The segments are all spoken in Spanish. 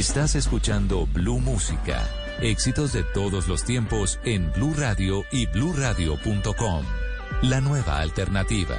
Estás escuchando Blue Música. Éxitos de todos los tiempos en Blue Radio y bluradio.com. La nueva alternativa.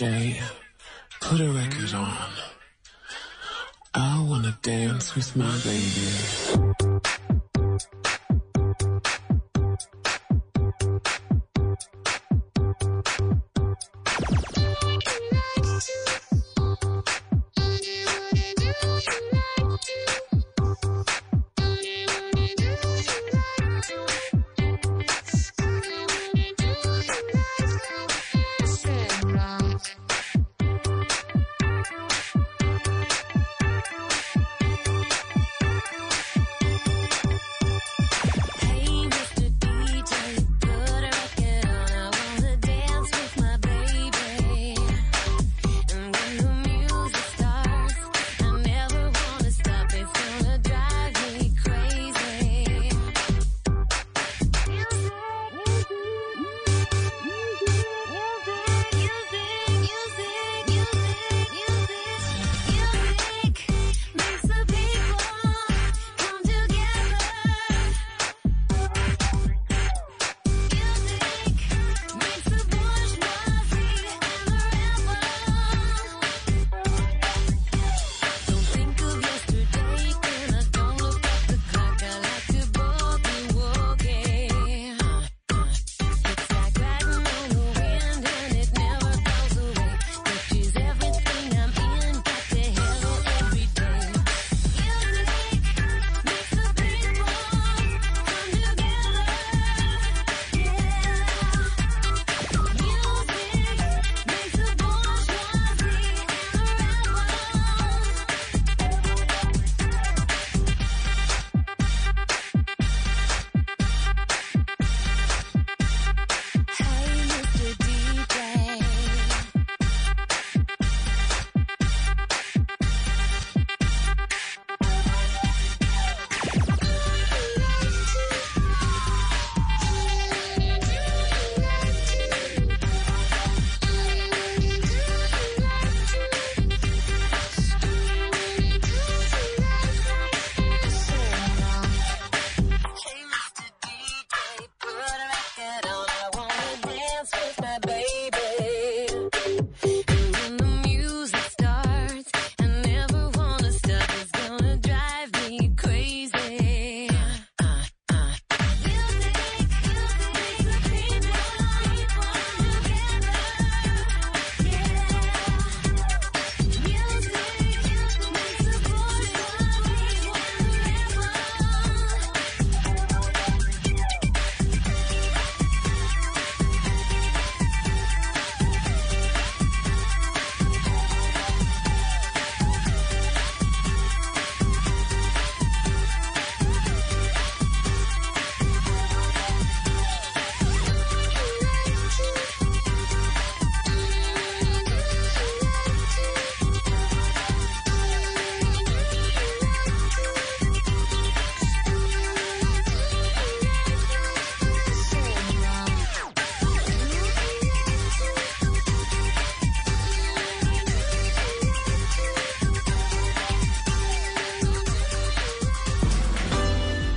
Put a record on. I wanna dance with my baby.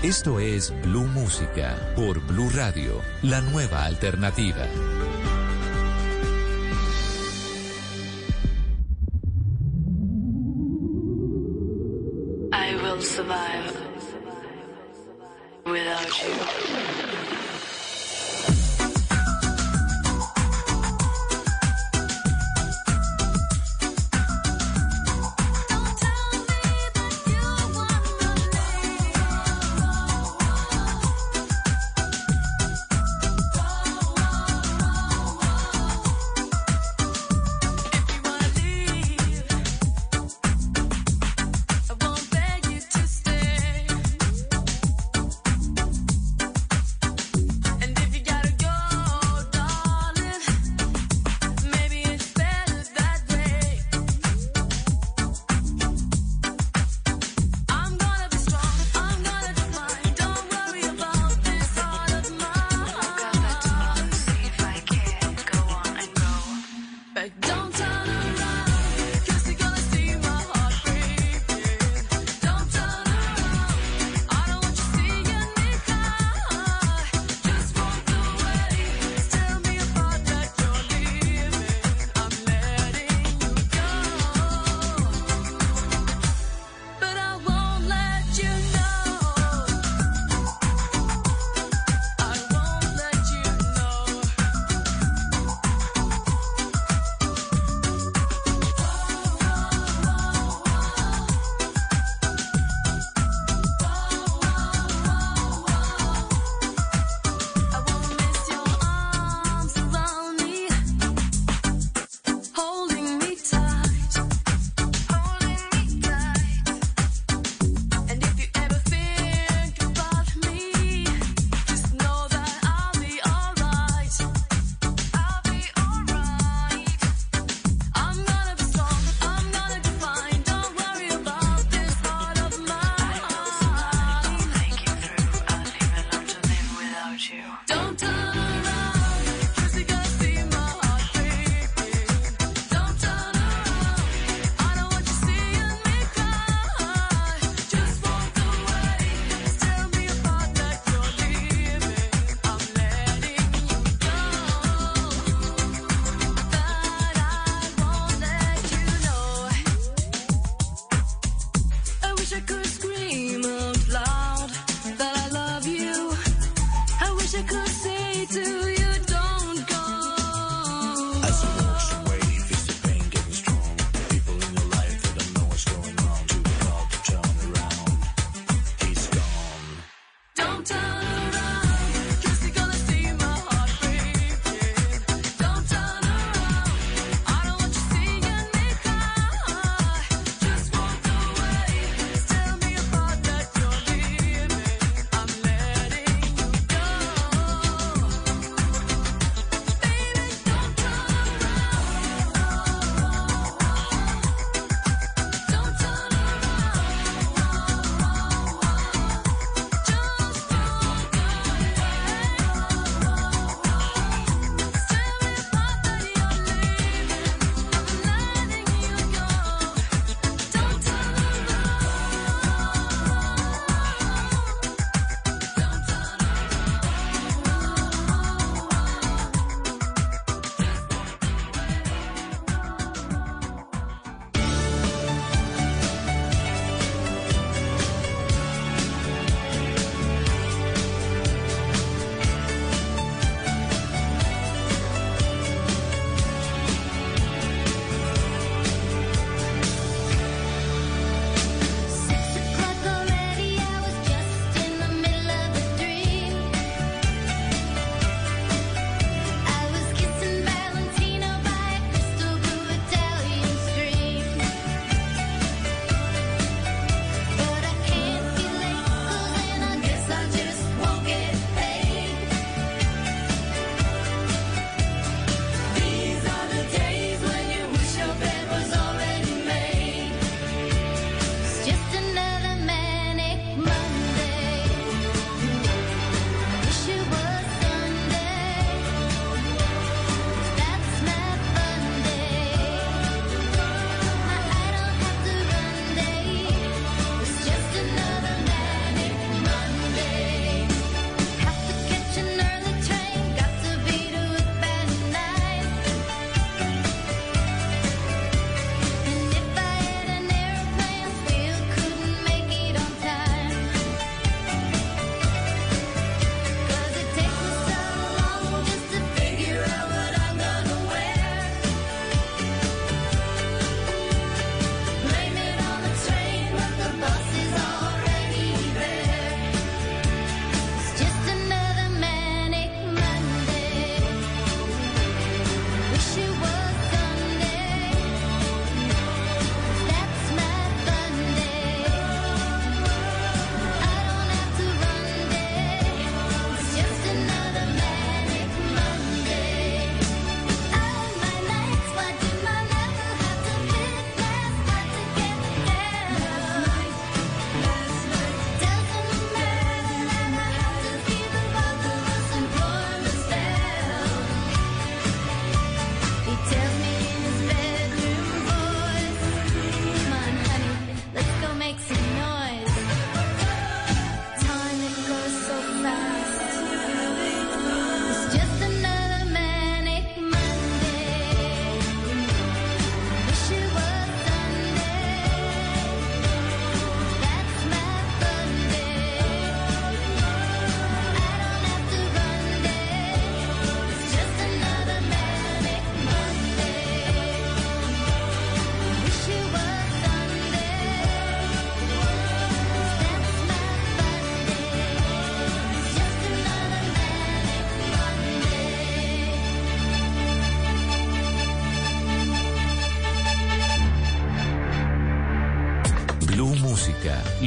Esto es Blue Música por Blue Radio, la nueva alternativa.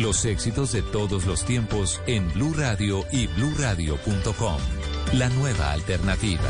Los éxitos de todos los tiempos en Blue Radio y BlueRadio.com. La nueva alternativa.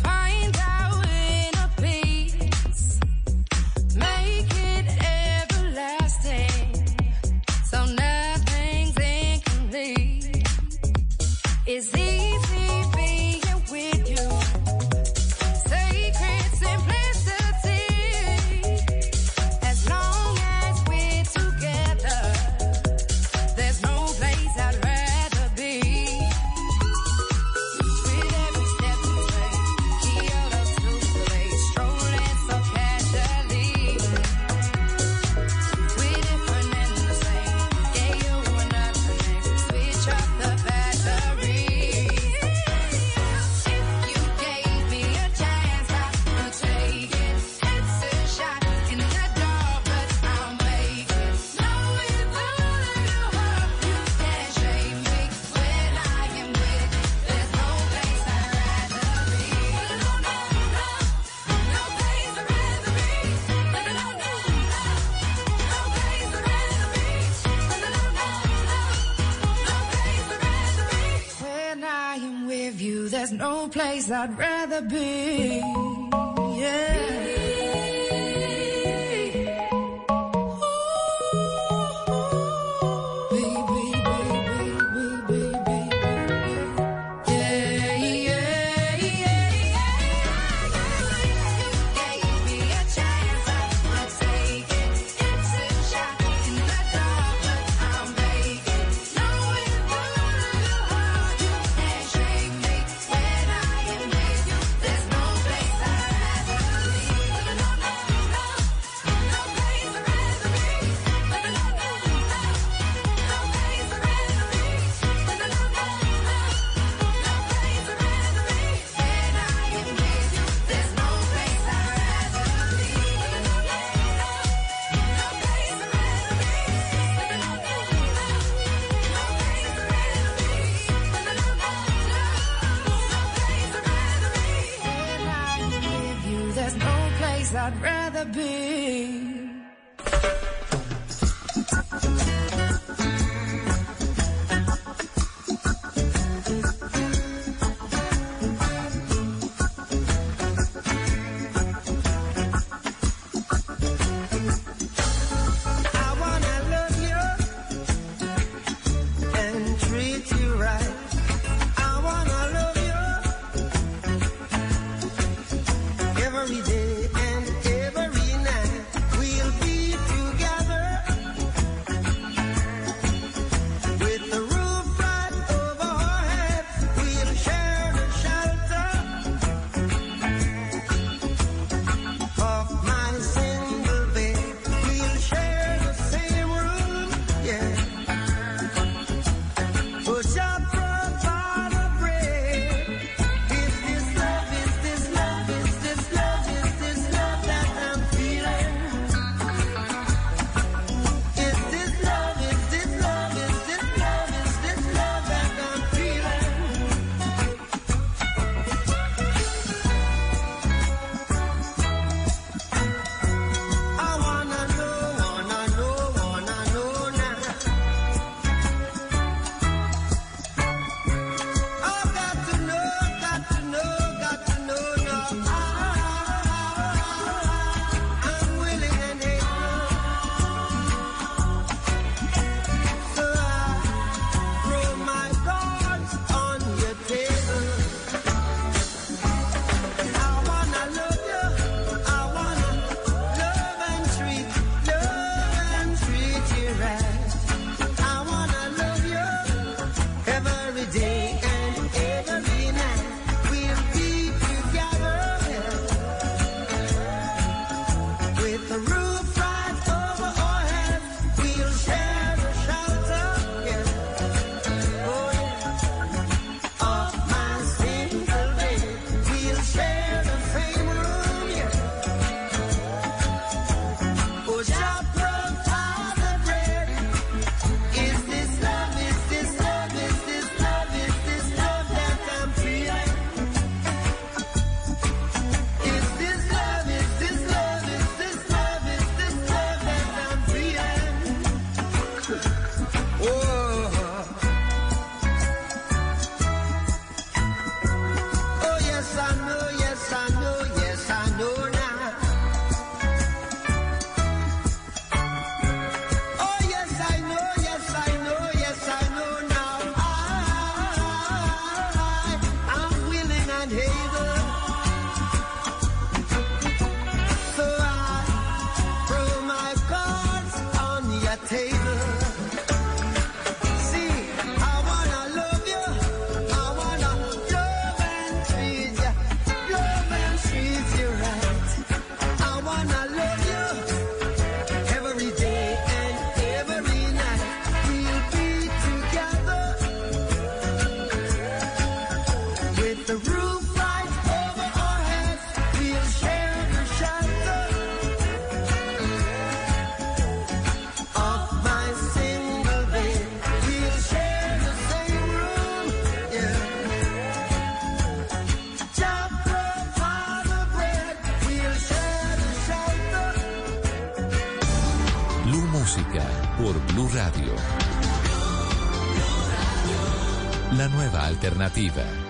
find I'd rather be fever.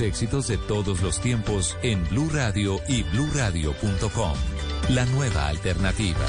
éxitos de todos los tiempos en Blue Radio y BlueRadio.com. La nueva alternativa.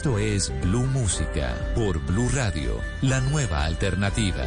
Esto es Blue Música por Blue Radio, la nueva alternativa.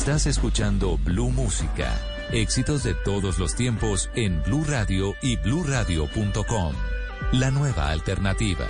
Estás escuchando Blue Música. Éxitos de todos los tiempos en Blue Radio y bluradio.com. La nueva alternativa.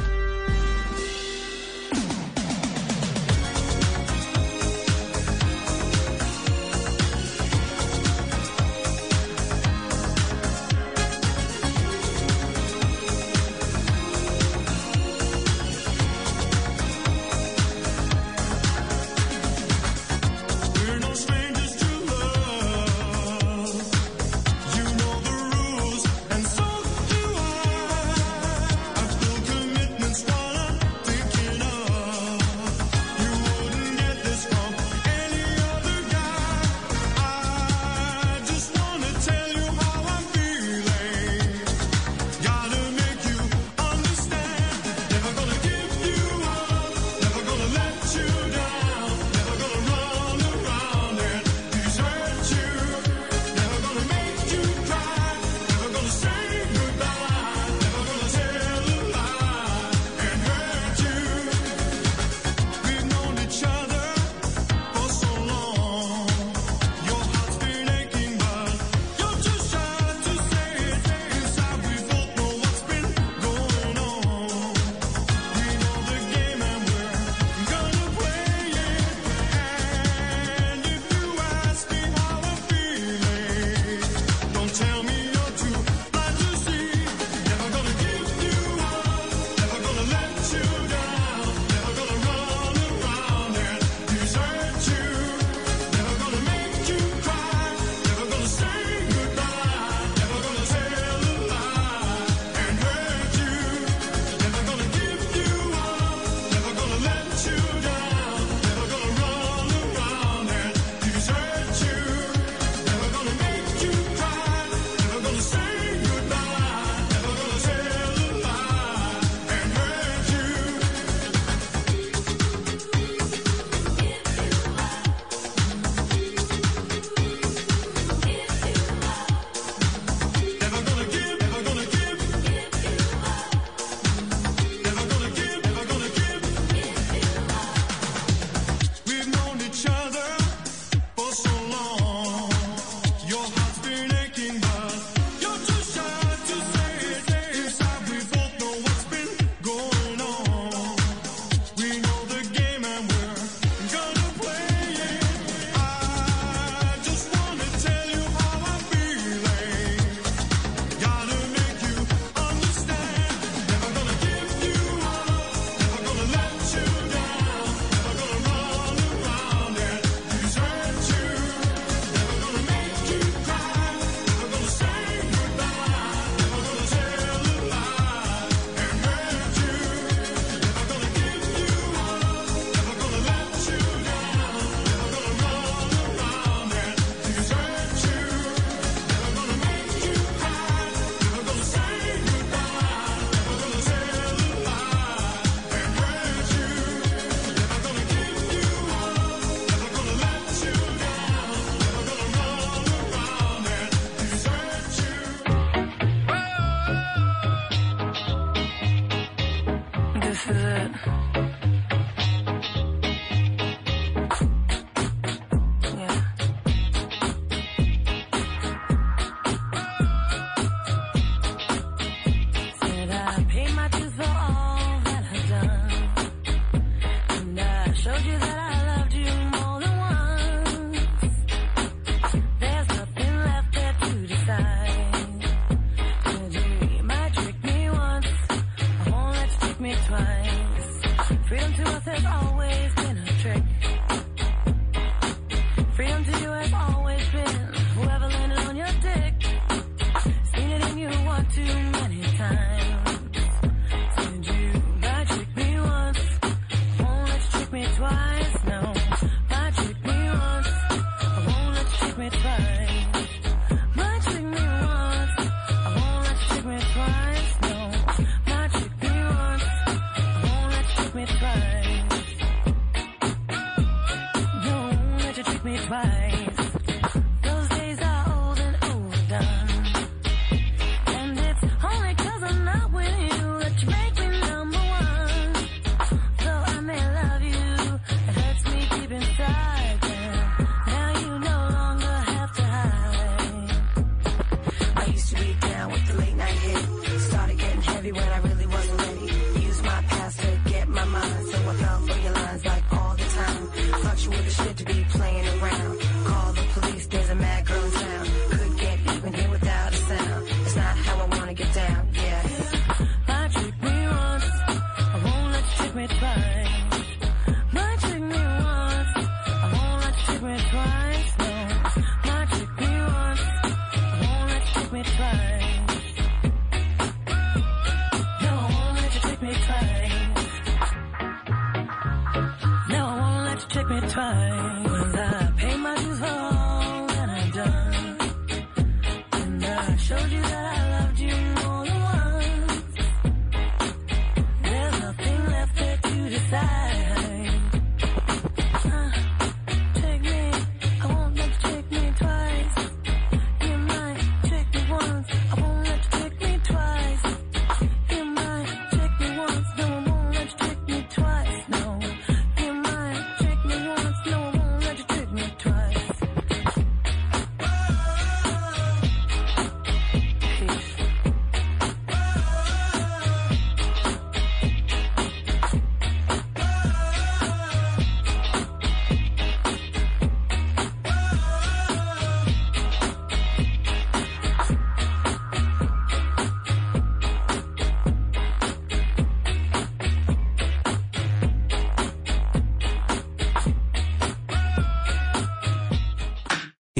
me twice.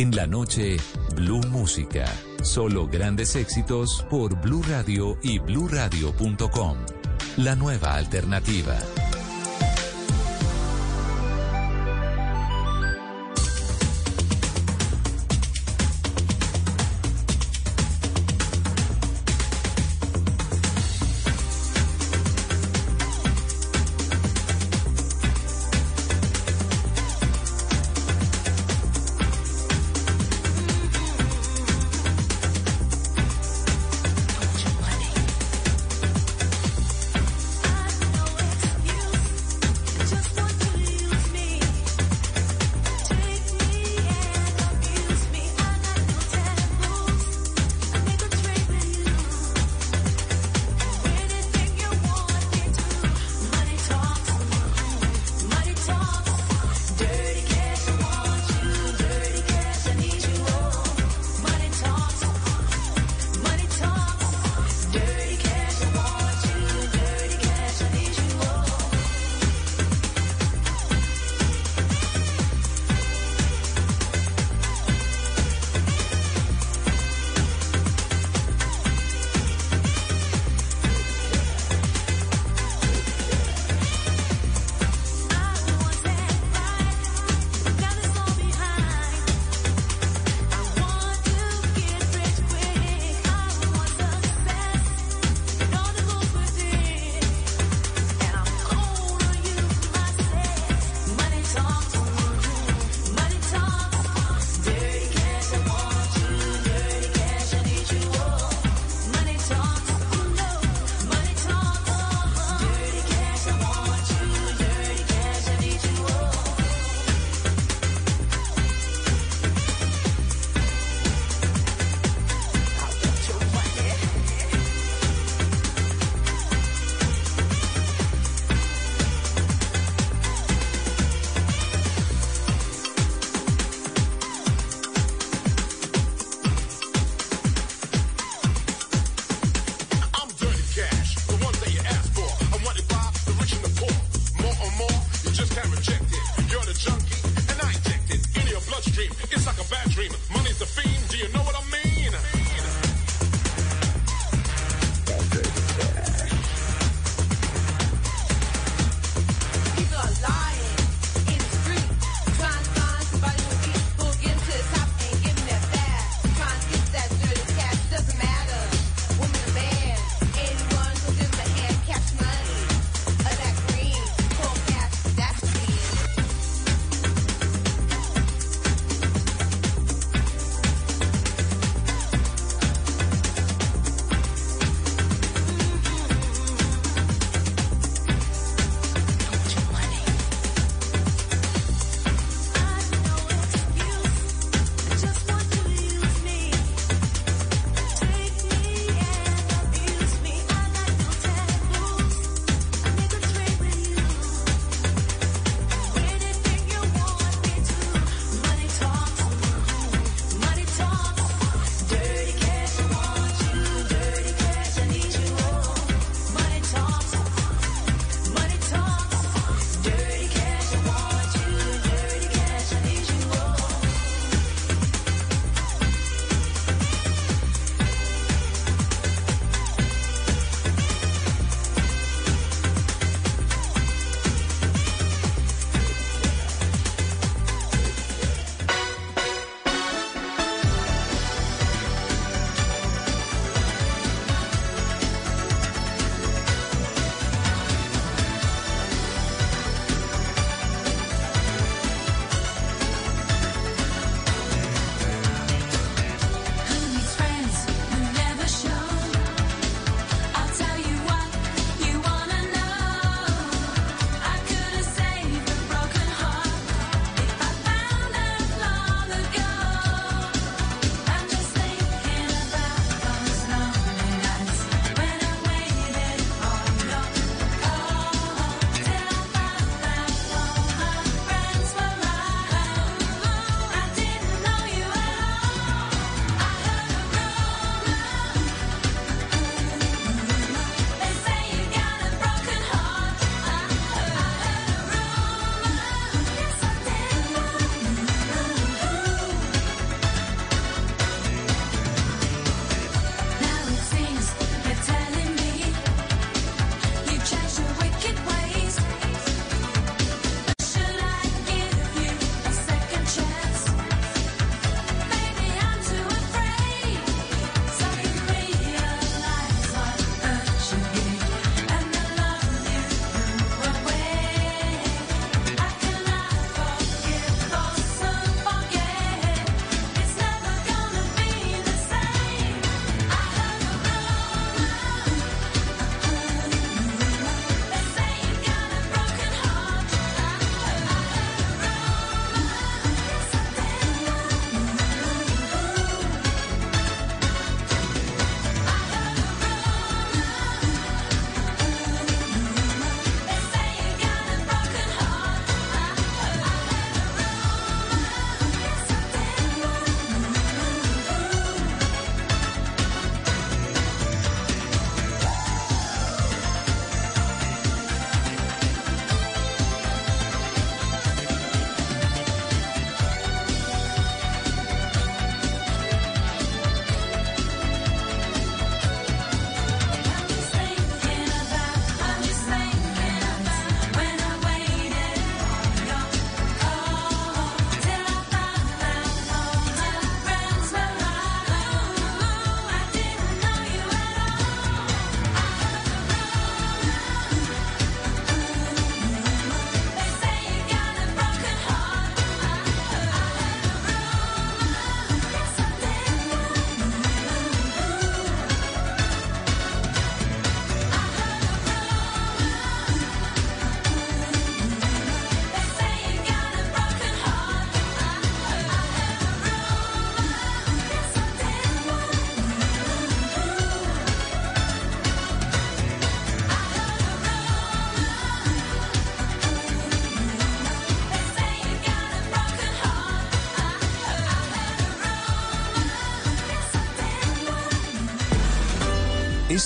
En la noche, Blue Música. Solo grandes éxitos por Blue Radio y bluradio.com. La nueva alternativa.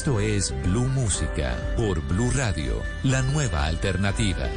Esto es Blue Música por Blue Radio, la nueva alternativa.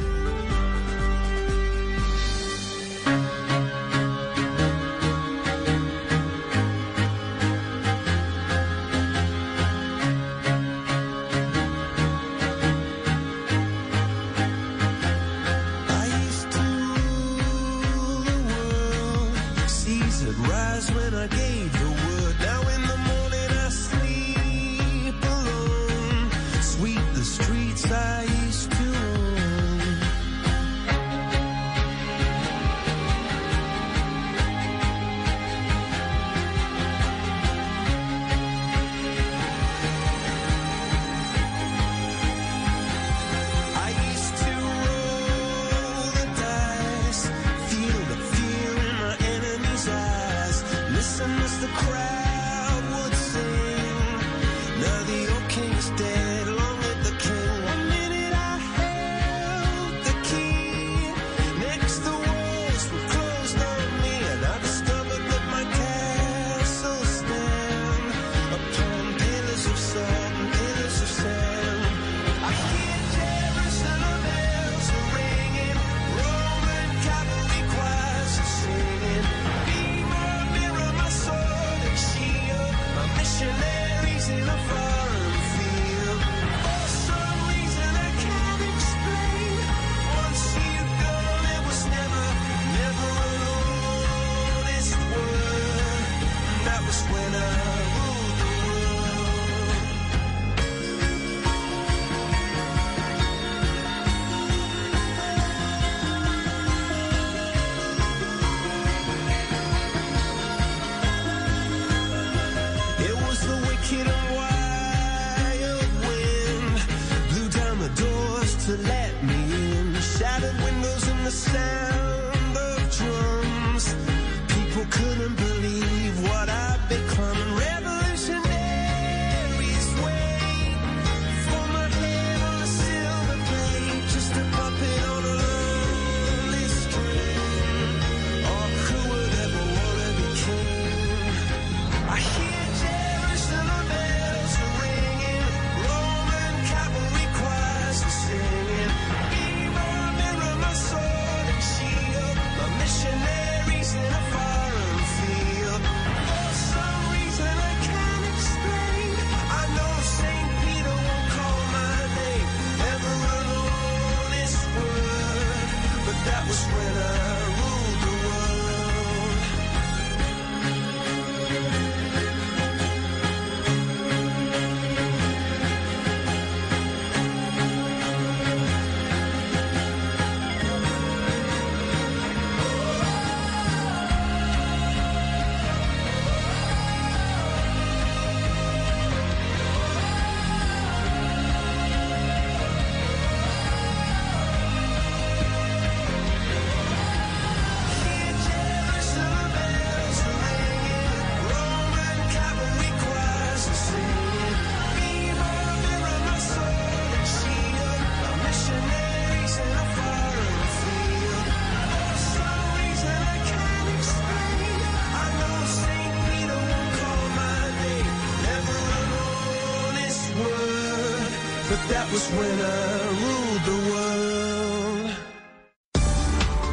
was when I.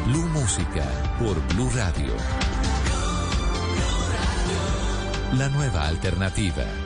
Blue Música por Blue Radio. La nueva alternativa.